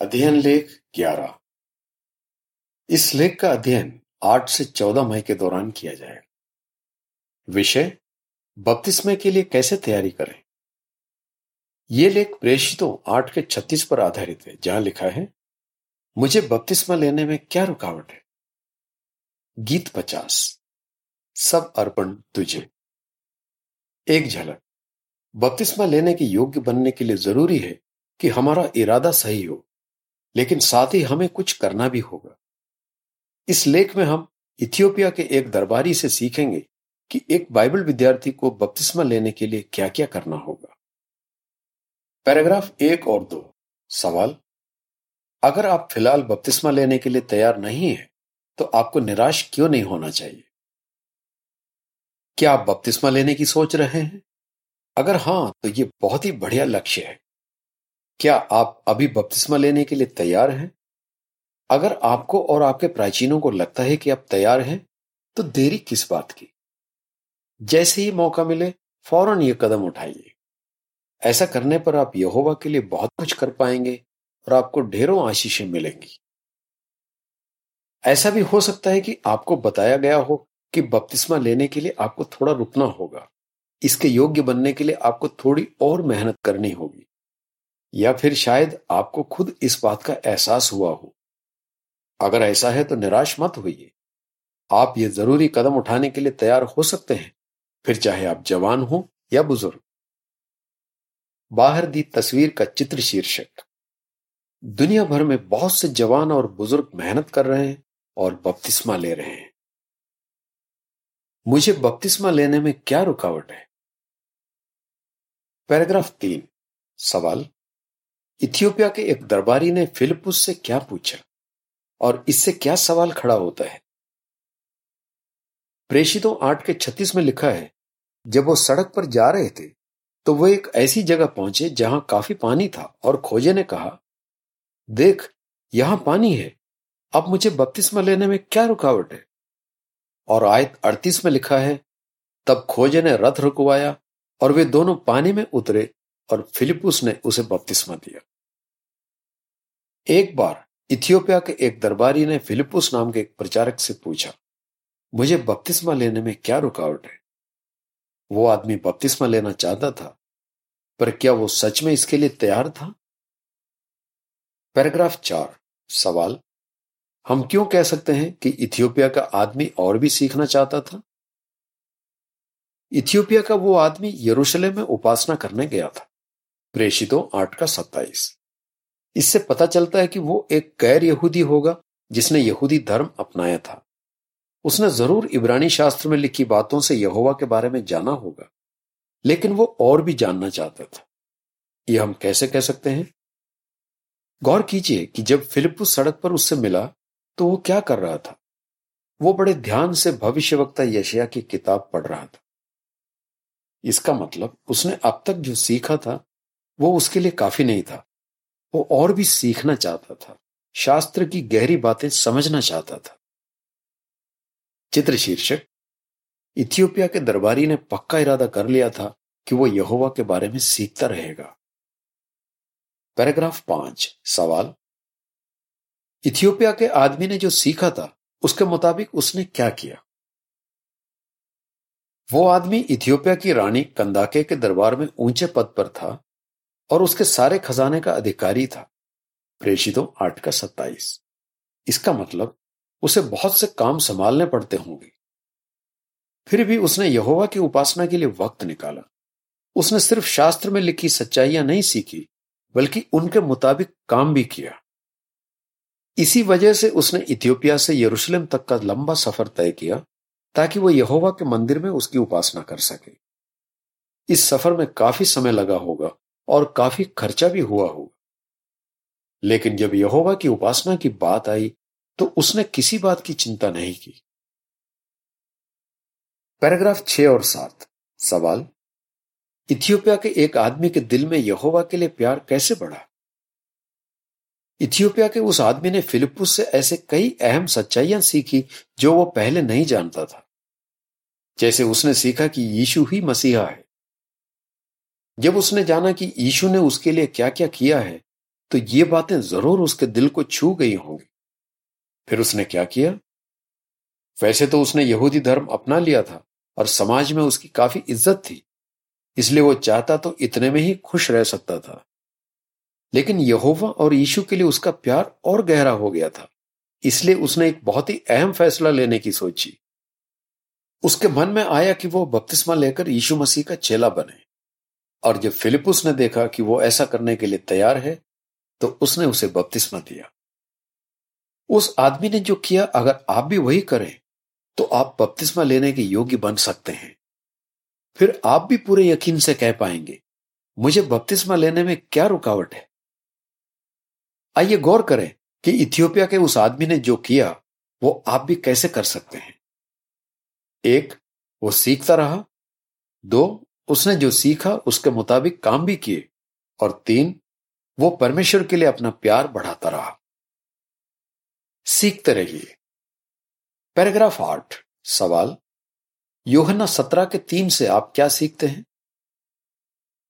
अध्ययन लेख ग्यारह। इस लेख का अध्ययन आठ से चौदह मई के दौरान किया जाएगा विषय बपतिस्मे के लिए कैसे तैयारी करें? यह लेख प्रेषितों आठ के छत्तीस पर आधारित है, जहाँ लिखा है, मुझे बपतिस्मा लेने में क्या रुकावट है? गीत पचास, सब अर्पण तुझे। एक झलक बपतिस्मा लेने के योग्य बनने के लिए ज़रूरी है कि हमारा इरादा सही हो। लेकिन साथ ही हमें कुछ करना भी होगा। इस लेख में हम इथियोपिया के एक दरबारी से सीखेंगे कि एक बाइबल विद्यार्थी को बपतिस्मा लेने के लिए क्या क्या करना होगा। पैराग्राफ एक और दो। सवाल, अगर आप फ़िलहाल बपतिस्मा लेने के लिए तैयार नहीं है तो आपको निराश क्यों नहीं होना चाहिए? क्या आप बपतिस्मा लेने की सोच रहे हैं? अगर हाँ तो यह बहुत ही बढ़िया लक्ष्य है। क्या आप अभी बपतिस्मा लेने के लिए तैयार हैं? अगर आपको और आपके प्राचीनों को लगता है कि आप तैयार हैं तो देरी किस बात की? जैसे ही मौका मिले, फ़ौरन ये कदम उठाइए। ऐसा करने पर आप यहोवा के लिए बहुत कुछ कर पाएँगे और आपको ढेरों आशीषें मिलेंगी। ऐसा भी हो सकता है कि आपको बताया गया हो कि बपतिस्मा लेने के लिए आपको थोड़ा रुकना होगा। इसके योग्य बनने के लिए आपको थोड़ी और मेहनत करनी होगी। या फिर शायद आपको खुद इस बात का एहसास हुआ हो। अगर ऐसा है तो निराश मत होइए। आप ये ज़रूरी कदम उठाने के लिए तैयार हो सकते हैं, फिर चाहे आप जवान हो या बुज़ुर्ग। बाहर दी तस्वीर का चित्र शीर्षक। दुनिया भर में बहुत से जवान और बुज़ुर्ग मेहनत कर रहे हैं और बपतिस्मा ले रहे हैं। मुझे बपतिस्मा लेने में क्या रुकावट है? पैराग्राफ तीन। सवाल इथियोपिया के एक दरबारी ने फिलिपुस से क्या पूछा? और इससे क्या सवाल खड़ा होता है? प्रेषितों आठ के छत्तीस में लिखा है, जब वो सड़क पर जा रहे थे तो वो एक ऐसी जगह पहुँचे जहाँ काफ़ी पानी था और खोजे ने कहा, देख, यहाँ पानी है। अब मुझे बपतिस्मा लेने में क्या रुकावट है? और आयत अड़तीस में लिखा है, तब खोजे ने रथ रुकवाया और वे दोनों पानी में उतरे और फिलिपुस ने उसे बपतिस्मा दिया। एक बार इथियोपिया के एक दरबारी ने फिलिपुस नाम के एक प्रचारक से पूछा, मुझे बपतिस्मा लेने में क्या रुकावट है? वो आदमी बपतिस्मा लेना चाहता था, पर क्या वो सच में इसके लिए तैयार था? पैराग्राफ चार, सवाल, हम क्यों कह सकते हैं कि इथियोपिया का आदमी और भी सीखना चाहता था? इथियोपिया का वो आदमी यरूशलेम में उपासना करने गया था। प्रेषितों आठ का सत्ताईस। इससे पता चलता है कि वो एक गैर यहूदी होगा, जिसने यहूदी धर्म अपनाया था। उसने ज़रूर इब्रानी शास्त्र में लिखी बातों से यहोवा के बारे में जाना होगा, लेकिन वो और भी जानना चाहता था। यह हम कैसे कह सकते हैं? गौर कीजिए कि जब फिलिपुस सड़क पर उससे मिला तो वो क्या कर रहा था? वो बड़े ध्यान से भविष्यवक्ता यशया की किताब पढ़ रहा था। इसका मतलब उसने अब तक जो सीखा था वो उसके लिए काफ़ी नहीं था। वो और भी सीखना चाहता था। शास्त्र की गहरी बातें समझना चाहता था। चित्र शीर्षक इथियोपिया के दरबारी ने पक्का इरादा कर लिया था कि वो यहोवा के बारे में सीखता रहेगा। पैराग्राफ पाँच, सवाल। इथियोपिया के आदमी ने जो सीखा था, उसके मुताबिक उसने क्या किया? वो आदमी इथियोपिया की रानी कंदाके के दरबार में ऊँचे पद पर था और उसके सारे खजाने का अधिकारी था। प्रेषितों आठ का सत्ताईस। इसका मतलब उसे बहुत से काम संभालने पड़ते होंगे। फिर भी उसने यहोवा की उपासना के लिए वक्त निकाला। उसने सिर्फ़ शास्त्र में लिखी सच्चाइयाँ नहीं सीखी, बल्कि उनके मुताबिक काम भी किया। इसी वजह से उसने इथियोपिया से यरूशलेम तक का लंबा सफ़र तय किया, ताकि वह यहोवा के मंदिर में उसकी उपासना कर सके। इस सफ़र में काफ़ी समय लगा होगा। और काफ़ी खर्चा भी हुआ होगा। लेकिन जब यहोवा की उपासना की बात आई तो उसने किसी बात की चिंता नहीं की। पैराग्राफ छह और सात। सवाल, इथियोपिया के एक आदमी के दिल में यहोवा के लिए प्यार कैसे बढ़ा? इथियोपिया के उस आदमी ने फिलिपुस से ऐसे कई अहम सच्चाइयाँ सीखी जो वो पहले नहीं जानता था। जैसे उसने सीखा कि यीशु ही मसीहा है। जब उसने जाना कि यीशु ने उसके लिए क्या क्या किया है तो ये बातें ज़रूर उसके दिल को छू गई होंगी। फिर उसने क्या किया? वैसे तो उसने यहूदी धर्म अपना लिया था और समाज में उसकी काफ़ी इज़्ज़त थी, इसलिए वो चाहता तो इतने में ही खुश रह सकता था। लेकिन यहोवा और यीशु के लिए उसका प्यार और गहरा हो गया था, इसलिए उसने एक बहुत ही अहम फैसला लेने की सोची। उसके मन में आया कि वो बपतिस्मा लेकर यीशु मसीह का चेला बने। और जब फिलिपुस ने देखा कि वो ऐसा करने के लिए तैयार है तो उसने उसे बपतिस्मा दिया। उस आदमी ने जो किया, अगर आप भी वही करें तो आप बपतिस्मा लेने के योग्य बन सकते हैं। फिर आप भी पूरे यकीन से कह पाएँगे, मुझे बपतिस्मा लेने में क्या रुकावट है? आइए गौर करें कि इथियोपिया के उस आदमी ने जो किया, वो आप भी कैसे कर सकते हैं? एक, वो सीखता रहा। दो उसने जो सीखा, उसके मुताबिक काम भी किए और तीन, वो परमेश्वर के लिए अपना प्यार बढ़ाता रहा। सीखते रहिए। पैराग्राफ आठ, सवाल। योहन्ना सत्रह के तीन से आप क्या सीखते हैं?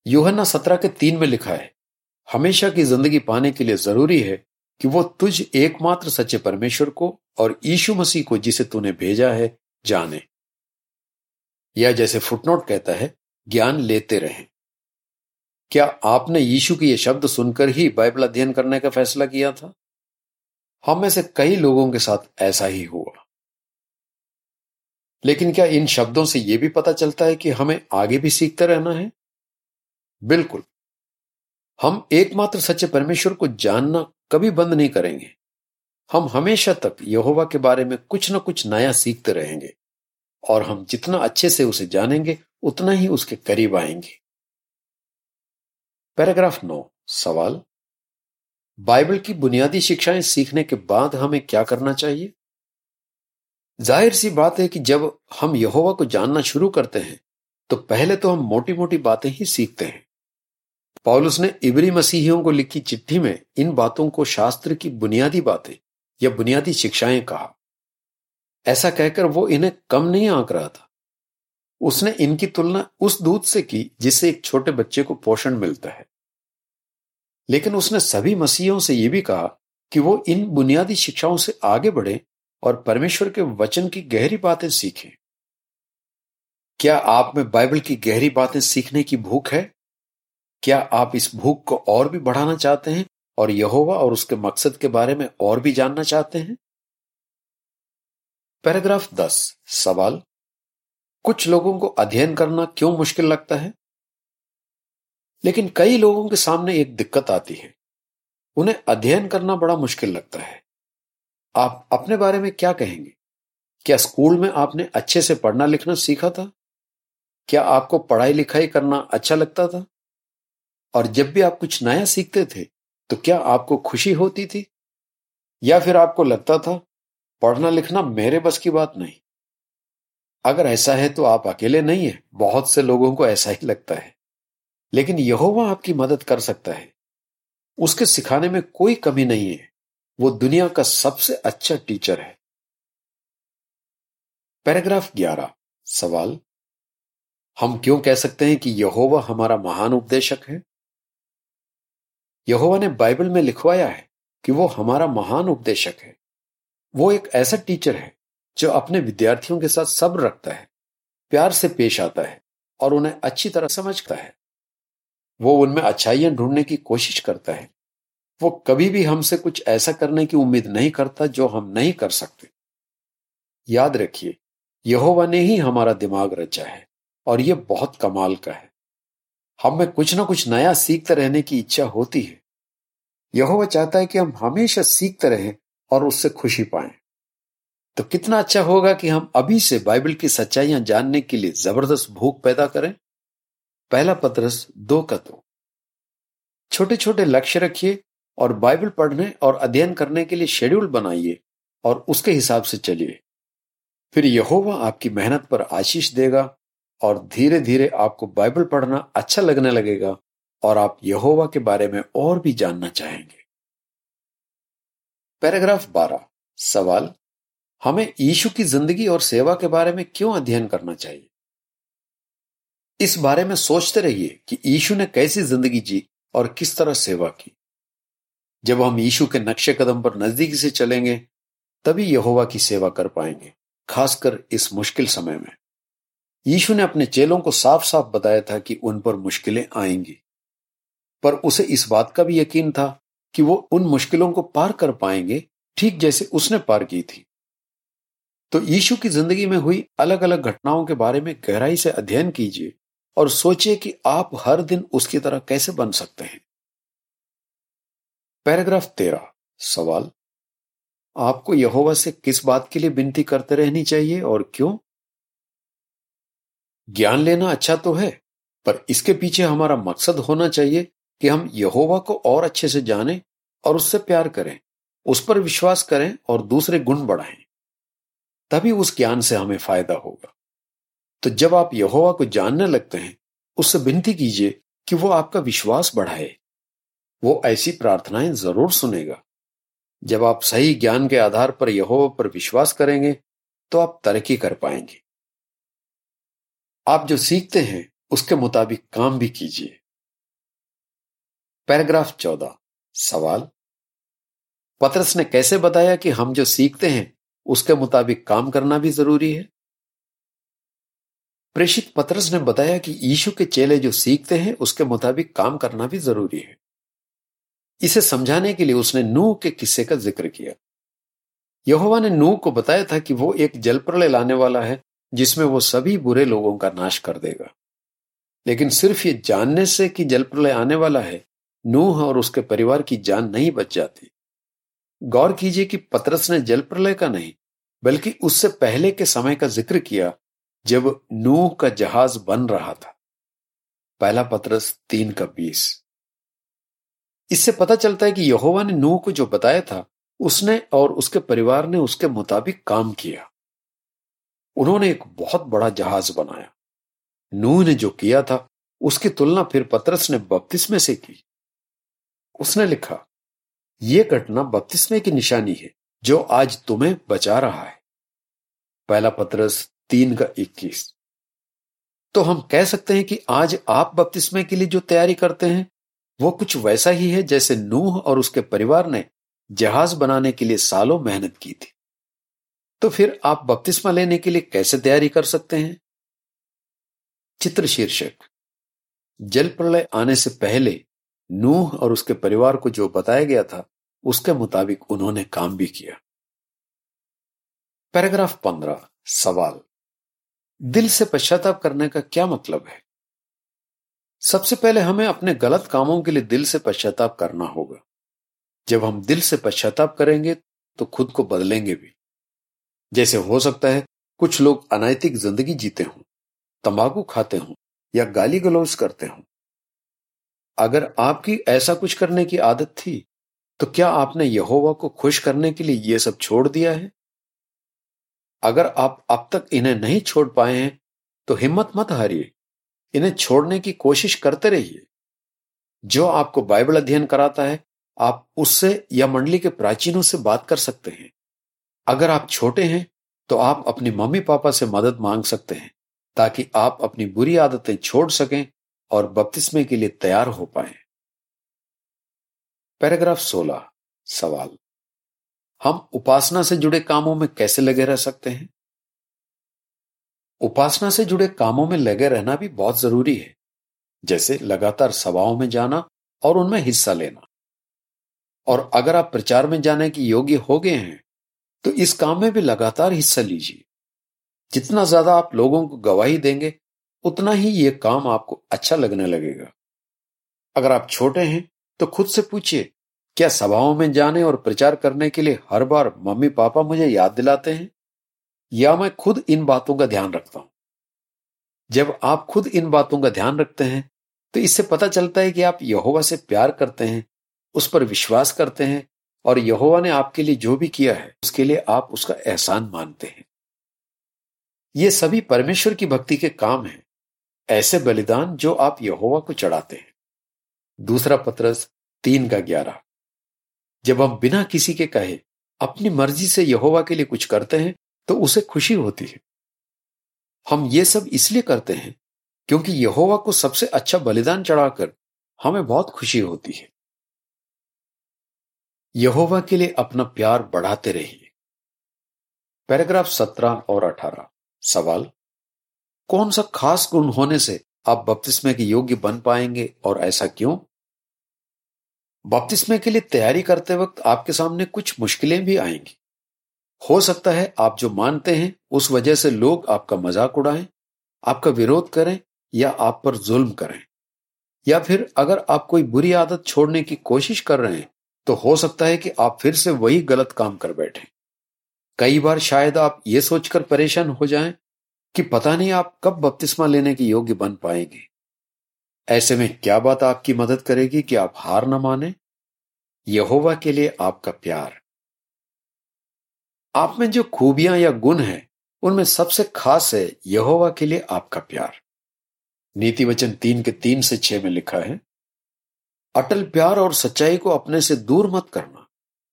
योहन्ना सत्रह के तीन में लिखा है, हमेशा की ज़िंदगी पाने के लिए ज़रूरी है कि वो तुझ एकमात्र सच्चे परमेश्वर को और यीशु मसीह को जिसे तूने भेजा है, जाने। या जैसे फुटनोट कहता है ज्ञान लेते रहें। क्या आपने यीशु के ये शब्द सुनकर ही बाइबल अध्ययन करने का फैसला किया था? हम में से कई लोगों के साथ ऐसा ही हुआ। लेकिन क्या इन शब्दों से यह भी पता चलता है कि हमें आगे भी सीखते रहना है? बिल्कुल। हम एकमात्र सच्चे परमेश्वर को जानना कभी बंद नहीं करेंगे। हम हमेशा तक यहोवा के बारे में कुछ ना कुछ नया सीखते रहेंगे और हम जितना अच्छे से उसे जानेंगे उतना ही उसके करीब आएँगे। पैराग्राफ नौ, सवाल। बाइबल की बुनियादी शिक्षाएँ सीखने के बाद हमें क्या करना चाहिए? ज़ाहिर सी बात है कि जब हम यहोवा को जानना शुरू करते हैं तो पहले तो हम मोटी मोटी बातें ही सीखते हैं। पॉलुस ने इबरी मसीहियों को लिखी चिट्ठी में इन बातों को शास्त्र की बुनियादी बातें या बुनियादी शिक्षाएँ कहा। ऐसा कहकर वो इन्हें कम नहीं आंक रहा था। उसने इनकी तुलना उस दूध से की, जिससे एक छोटे बच्चे को पोषण मिलता है। लेकिन उसने सभी मसीहों से यह भी कहा कि वो इन बुनियादी शिक्षाओं से आगे बढ़े और परमेश्वर के वचन की गहरी बातें सीखें। क्या आप में बाइबल की गहरी बातें सीखने की भूख है? क्या आप इस भूख को और भी बढ़ाना चाहते हैं और यहोवा और उसके मकसद के बारे में और भी जानना चाहते हैं? पैराग्राफ दस, सवाल कुछ लोगों को अध्ययन करना क्यों मुश्किल लगता है? लेकिन कई लोगों के सामने एक दिक्कत आती है। उन्हें अध्ययन करना बड़ा मुश्किल लगता है। आप अपने बारे में क्या कहेंगे? क्या स्कूल में आपने अच्छे से पढ़ना लिखना सीखा था? क्या आपको पढ़ाई लिखाई करना अच्छा लगता था? और जब भी आप कुछ नया सीखते थे तो क्या आपको खुशी होती थी? या फिर आपको लगता था, पढ़ना लिखना मेरे बस की बात नहीं? अगर ऐसा है तो आप अकेले नहीं है। बहुत से लोगों को ऐसा ही लगता है। लेकिन यहोवा आपकी मदद कर सकता है। उसके सिखाने में कोई कमी नहीं है। वो दुनिया का सबसे अच्छा टीचर है। पैराग्राफ 11 सवाल? हम क्यों कह सकते हैं कि यहोवा हमारा महान उपदेशक है? यहोवा ने बाइबल में लिखवाया है कि वो हमारा महान उपदेशक है। वो एक ऐसा टीचर है जो अपने विद्यार्थियों के साथ सब्र रखता है, प्यार से पेश आता है और उन्हें अच्छी तरह समझता है। वो उनमें अच्छाइयाँ ढूँढने की कोशिश करता है। वो कभी भी हमसे कुछ ऐसा करने की उम्मीद नहीं करता जो हम नहीं कर सकते। याद रखिए, यहोवा ने ही हमारा दिमाग रचा है और ये बहुत कमाल का है। हमें कुछ ना कुछ नया सीखते रहने की इच्छा होती है। यहोवा चाहता है कि हम हमेशा सीखते रहें और उससे खुशी पाएँ। तो कितना अच्छा होगा कि हम अभी से बाइबल की सच्चाइयाँ जानने के लिए ज़बरदस्त भूख पैदा करें। पहला पत्रस, दो का दो। छोटे छोटे लक्ष्य रखिए और बाइबल पढ़ने और अध्ययन करने के लिए शेड्यूल बनाइए और उसके हिसाब से चलिए। फिर यहोवा आपकी मेहनत पर आशीष देगा और धीरे धीरे आपको बाइबल पढ़ना अच्छा लगने लगेगा और आप यहोवा के बारे में और भी जानना चाहेंगे। पैराग्राफ 12 सवाल हमें यीशु की ज़िंदगी और सेवा के बारे में क्यों अध्ययन करना चाहिए? इस बारे में सोचते रहिए कि यीशु ने कैसी ज़िंदगी जी और किस तरह सेवा की। जब हम यीशु के नक्शे कदम पर नजदीकी से चलेंगे, तभी यहोवा की सेवा कर पाएँगे, खासकर इस मुश्किल समय में। यीशु ने अपने चेलों को साफ़ साफ़ बताया था कि उन पर मुश्किलें आएँगी। पर उसे इस बात का भी यकीन था कि वो उन मुश्किलों को पार कर पाएँगे, ठीक जैसे उसने पार की थी। तो यीशु की ज़िंदगी में हुई अलग अलग घटनाओं के बारे में गहराई से अध्ययन कीजिए और सोचिए कि आप हर दिन उसकी तरह कैसे बन सकते हैं। पैराग्राफ तेरह, सवाल। आपको यहोवा से किस बात के लिए विनती करते रहनी चाहिए और क्यों? ज्ञान लेना अच्छा तो है, पर इसके पीछे हमारा मकसद होना चाहिए कि हम यहोवा को और अच्छे से जानें और उससे प्यार करें, उस पर विश्वास करें और दूसरे गुण बढ़ाएँ। तभी उस ज्ञान से हमें फ़ायदा होगा। तो जब आप यहोवा को जानने लगते हैं, उससे विनती कीजिए कि वो आपका विश्वास बढ़ाए। वो ऐसी प्रार्थनाएँ ज़रूर सुनेगा। जब आप सही ज्ञान के आधार पर यहोवा पर विश्वास करेंगे तो आप तरक्की कर पाएँगे। आप जो सीखते हैं, उसके मुताबिक काम भी कीजिए। पैराग्राफ चौदह, सवाल। पत्रस ने कैसे बताया कि हम जो सीखते हैं उसके मुताबिक काम करना भी ज़रूरी है। प्रेषित पत्रस ने बताया कि यीशु के चेले जो सीखते हैं, उसके मुताबिक काम करना भी ज़रूरी है। इसे समझाने के लिए उसने नूह के किस्से का ज़िक्र किया। यहोवा ने नूह को बताया था कि वो एक जल प्रलय लाने वाला है, जिसमें वो सभी बुरे लोगों का नाश कर देगा। लेकिन सिर्फ़ ये जानने से कि जल प्रलय आने वाला है, नूह और उसके परिवार की जान नहीं बच जाती। गौर कीजिए कि पतरस ने जल प्रलय का नहीं, बल्कि उससे पहले के समय का ज़िक्र किया, जब नूह का जहाज़ बन रहा था। पहला पतरस तीन का बीस। इससे पता चलता है कि यहोवा ने नूह को जो बताया था, उसने और उसके परिवार ने उसके मुताबिक काम किया। उन्होंने एक बहुत बड़ा जहाज़ बनाया। नूह ने जो किया था, उसकी तुलना फिर पतरस ने बपतिस्मे से की। उसने लिखा यह घटना बपतिस्मे की निशानी है, जो आज तुम्हें बचा रहा है। पहला पत्रस तीन का इक्कीस। तो हम कह सकते हैं कि आज आप बपतिस्मे के लिए जो तैयारी करते हैं, वो कुछ वैसा ही है जैसे नूह और उसके परिवार ने जहाज़ बनाने के लिए सालों मेहनत की थी। तो फिर आप बपतिस्मा लेने के लिए कैसे तैयारी कर सकते हैं? चित्र शीर्षक। जल प्रलय आने से पहले नूह और उसके परिवार को जो बताया गया था, उसके मुताबिक उन्होंने काम भी किया। पैराग्राफ पंद्रह, सवाल। दिल से पश्चाताप करने का क्या मतलब है? सबसे पहले हमें अपने गलत कामों के लिए दिल से पश्चाताप करना होगा। जब हम दिल से पश्चाताप करेंगे तो खुद को बदलेंगे भी। जैसे हो सकता है, कुछ लोग अनैतिक ज़िंदगी जीते हों, तंबाकू खाते हों, या गाली गलौज करते हों। अगर आपकी ऐसा कुछ करने की आदत थी तो क्या आपने यहोवा को खुश करने के लिए यह सब छोड़ दिया है? अगर आप अब तक इन्हें नहीं छोड़ पाए हैं तो हिम्मत मत हारिए। इन्हें छोड़ने की कोशिश करते रहिए। जो आपको बाइबल अध्ययन कराता है, आप उससे या मंडली के प्राचीनों से बात कर सकते हैं। अगर आप छोटे हैं तो आप अपनी मम्मी पापा से मदद मांग सकते हैं, ताकि आप अपनी बुरी आदतें छोड़ सकें और बपतिस्मे के लिए तैयार हो पाए। पैराग्राफ 16 सवाल। हम उपासना से जुड़े कामों में कैसे लगे रह सकते हैं? उपासना से जुड़े कामों में लगे रहना भी बहुत ज़रूरी है, जैसे लगातार सभाओं में जाना और उनमें हिस्सा लेना। और अगर आप प्रचार में जाने के योग्य हो गए हैं तो इस काम में भी लगातार हिस्सा लीजिए। जितना ज़्यादा आप लोगों को गवाही देंगे उतना ही यह काम आपको अच्छा लगने लगेगा। अगर आप छोटे हैं तो खुद से पूछिए, क्या सभाओं में जाने और प्रचार करने के लिए हर बार मम्मी पापा मुझे याद दिलाते हैं? या मैं खुद इन बातों का ध्यान रखता हूँ? जब आप खुद इन बातों का ध्यान रखते हैं तो इससे पता चलता है कि आप यहोवा से प्यार करते हैं, उस पर विश्वास करते हैं और यहोवा ने आपके लिए जो भी किया है, उसके लिए आप उसका एहसान मानते हैं। ये सभी परमेश्वर की भक्ति के काम हैं। ऐसे बलिदान जो आप यहोवा को चढ़ाते हैं। दूसरा पत्रस तीन का ग्यारह। जब हम बिना किसी के कहे अपनी मर्ज़ी से यहोवा के लिए कुछ करते हैं तो उसे खुशी होती है। हम ये सब इसलिए करते हैं क्योंकि यहोवा को सबसे अच्छा बलिदान चढ़ाकर हमें बहुत खुशी होती है। यहोवा के लिए अपना प्यार बढ़ाते रहिए। पैराग्राफ सत्रह और अठारह। सवाल? कौन सा खास गुण होने से आप बपतिस्मे के योग्य बन पाएँगे और ऐसा क्यों? बपतिस्मे के लिए तैयारी करते वक्त आपके सामने कुछ मुश्किलें भी आएँगी। हो सकता है आप जो मानते हैं, उस वजह से लोग आपका मज़ाक उड़ाएँ, आपका विरोध करें या आप पर जुल्म करें। या फिर अगर आप कोई बुरी आदत छोड़ने की कोशिश कर रहे हैं तो हो सकता है कि आप फिर से वही गलत काम कर बैठे। कई बार शायद आप ये सोचकर परेशान हो जाएँ कि पता नहीं आप कब बपतिस्मा लेने के योग्य बन पाएँगे। ऐसे में क्या बात आपकी मदद करेगी कि आप हार न माने? यहोवा के लिए आपका प्यार। आप में जो खूबियाँ या गुण हैं, उनमें सबसे खास है यहोवा के लिए आपका प्यार। नीति वचन तीन के तीन से छह में लिखा है, अटल प्यार और सच्चाई को अपने से दूर मत करना,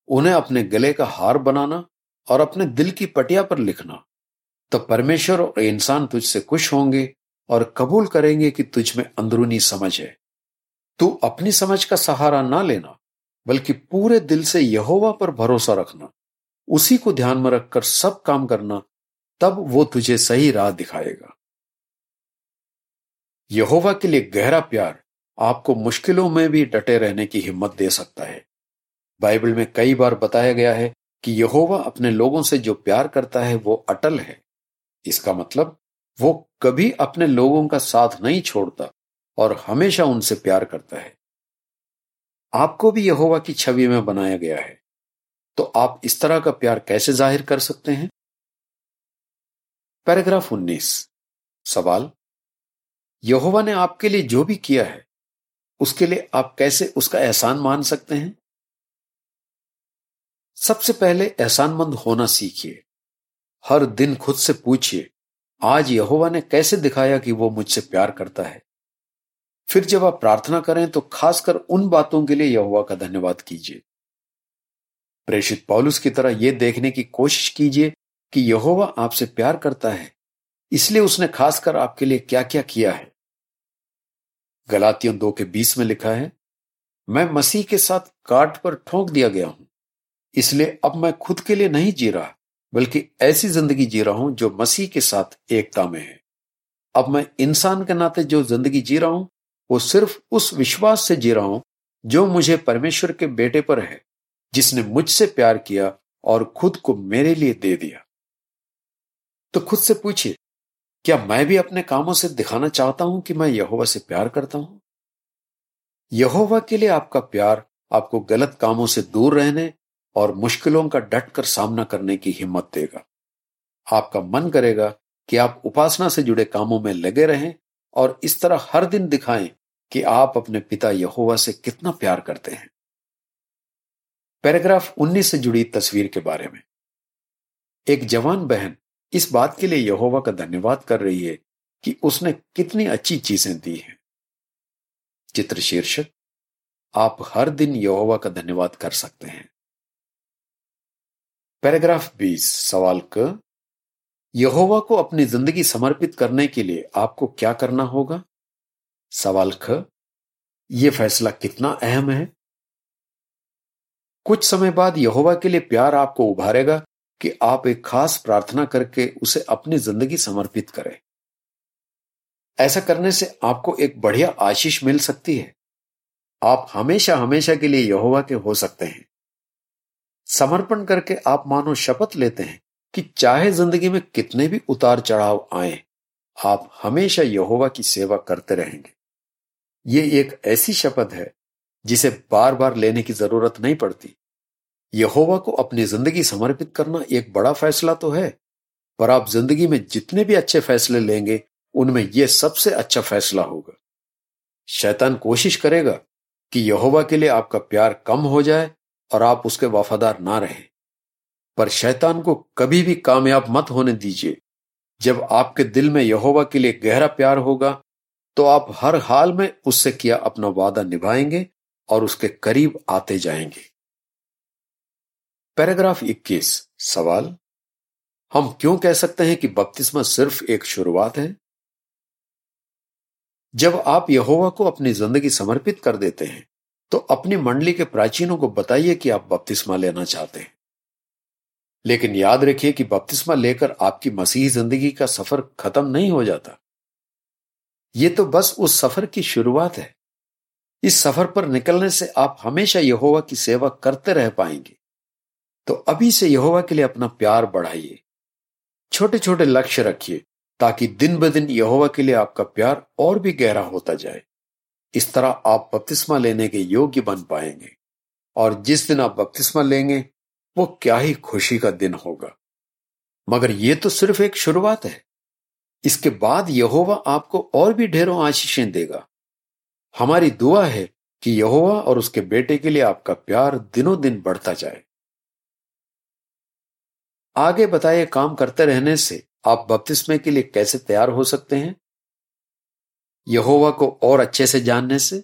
उन्हें अपने गले का हार बनाना और अपने दिल की पटिया पर लिखना। तो परमेश्वर और इंसान तुझसे खुश होंगे और कबूल करेंगे कि तुझ में अंदरूनी समझ है। तू अपनी समझ का सहारा ना लेना, बल्कि पूरे दिल से यहोवा पर भरोसा रखना। उसी को ध्यान में रखकर सब काम करना, तब वो तुझे सही राह दिखाएगा। यहोवा के लिए गहरा प्यार आपको मुश्किलों में भी डटे रहने की हिम्मत दे सकता है। बाइबल में कई बार बताया गया है कि यहोवा अपने लोगों से जो प्यार करता है वो अटल है। इसका मतलब वो कभी अपने लोगों का साथ नहीं छोड़ता और हमेशा उनसे प्यार करता है। आपको भी यहोवा की छवि में बनाया गया है। तो आप इस तरह का प्यार कैसे ज़ाहिर कर सकते हैं? पैराग्राफ 19 सवाल, यहोवा ने आपके लिए जो भी किया है, उसके लिए आप कैसे उसका एहसान मान सकते हैं? सबसे पहले एहसानमंद होना सीखिए। हर दिन खुद से पूछिए, आज यहोवा ने कैसे दिखाया कि वो मुझसे प्यार करता है? फिर जब आप प्रार्थना करें तो खासकर उन बातों के लिए यहोवा का धन्यवाद कीजिए। प्रेषित पौलुस की तरह यह देखने की कोशिश कीजिए कि यहोवा आपसे प्यार करता है, इसलिए उसने खासकर आपके लिए क्या क्या किया है। गलातियों दो के बीस में लिखा है, मैं मसीह के साथ काट पर ठोंक दिया गया हूँ, इसलिए अब मैं खुद के लिए नहीं जी रहा। बल्कि ऐसी ज़िंदगी जी रहा हूँ जो मसीह के साथ एकता में है। अब मैं इंसान के नाते जो ज़िंदगी जी रहा हूँ, वो सिर्फ़ उस विश्वास से जी रहा हूँ जो मुझे परमेश्वर के बेटे पर है, जिसने मुझसे प्यार किया और खुद को मेरे लिए दे दिया। तो खुद से पूछिए, क्या मैं भी अपने कामों से दिखाना चाहता हूँ कि मैं यहोवा से प्यार करता हूँ? यहोवा के लिए आपका प्यार, आपको गलत कामों से दूर रहने और मुश्किलों का डटकर सामना करने की हिम्मत देगा। आपका मन करेगा कि आप उपासना से जुड़े कामों में लगे रहें और इस तरह हर दिन दिखाएँ कि आप अपने पिता यहोवा से कितना प्यार करते हैं। पैराग्राफ 19 से जुड़ी तस्वीर के बारे में। एक जवान बहन इस बात के लिए यहोवा का धन्यवाद कर रही है कि उसने कितनी अच्छी चीज़ें दी हैं। चित्र शीर्षक आप हर दिन यहोवा का धन्यवाद कर सकते हैं। पैराग्राफ 20 सवाल क। यहोवा को अपनी ज़िंदगी समर्पित करने के लिए आपको क्या करना होगा? सवाल ख। यह फैसला कितना अहम है? कुछ समय बाद यहोवा के लिए प्यार आपको उभारेगा कि आप एक खास प्रार्थना करके उसे अपनी ज़िंदगी समर्पित करें। ऐसा करने से आपको एक बढ़िया आशीष मिल सकती है। आप हमेशा हमेशा के लिए यहोवा के हो सकते हैं। समर्पण करके आप मानो शपथ लेते हैं कि चाहे ज़िंदगी में कितने भी उतार चढ़ाव आए, आप हमेशा यहोवा की सेवा करते रहेंगे। ये एक ऐसी शपथ है जिसे बार बार लेने की ज़रूरत नहीं पड़ती। यहोवा को अपनी ज़िंदगी समर्पित करना एक बड़ा फैसला तो है, पर आप ज़िंदगी में जितने भी अच्छे फैसले लेंगे, उनमें यह सबसे अच्छा फैसला होगा। शैतान कोशिश करेगा कि यहोवा के लिए आपका प्यार कम हो जाए और आप उसके वफादार ना रहें। पर शैतान को कभी भी कामयाब मत होने दीजिए। जब आपके दिल में यहोवा के लिए गहरा प्यार होगा तो आप हर हाल में उससे किया अपना वादा निभाएँगे और उसके करीब आते जाएँगे। पैराग्राफ 21 सवाल। हम क्यों कह सकते हैं कि बपतिस्मा सिर्फ़ एक शुरुआत है? जब आप यहोवा को अपनी ज़िंदगी समर्पित कर देते हैं तो अपनी मंडली के प्राचीनों को बताइए कि आप बपतिस्मा लेना चाहते हैं। लेकिन याद रखिए कि बपतिस्मा लेकर आपकी मसीही ज़िंदगी का सफ़र खत्म नहीं हो जाता। यह तो बस उस सफ़र की शुरुआत है। इस सफ़र पर निकलने से आप हमेशा यहोवा की सेवा करते रह पाएँगे। तो अभी से यहोवा के लिए अपना प्यार बढ़ाइए। छोटे छोटे लक्ष्य रखिए ताकि दिन ब दिन यहोवा के लिए आपका प्यार और भी गहरा होता जाए। इस तरह आप बपतिस्मा लेने के योग्य बन पाएँगे। और जिस दिन आप बपतिस्मा लेंगे, वो क्या ही खुशी का दिन होगा। मगर यह तो सिर्फ़ एक शुरुआत है। इसके बाद यहोवा आपको और भी ढेरों आशीषें देगा। हमारी दुआ है कि यहोवा और उसके बेटे के लिए आपका प्यार दिनों दिन बढ़ता जाए। आगे बताए काम करते रहने से आप बपतिस्मे के लिए कैसे तैयार हो सकते हैं? यहोवा को और अच्छे से जानने से,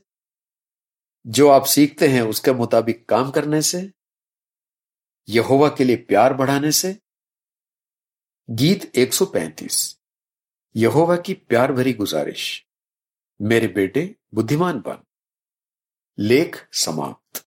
जो आप सीखते हैं उसके मुताबिक काम करने से, यहोवा के लिए प्यार बढ़ाने से, गीत 135 यहोवा की प्यार भरी गुजारिश। मेरे बेटे, बुद्धिमान बन। लेख समाप्त।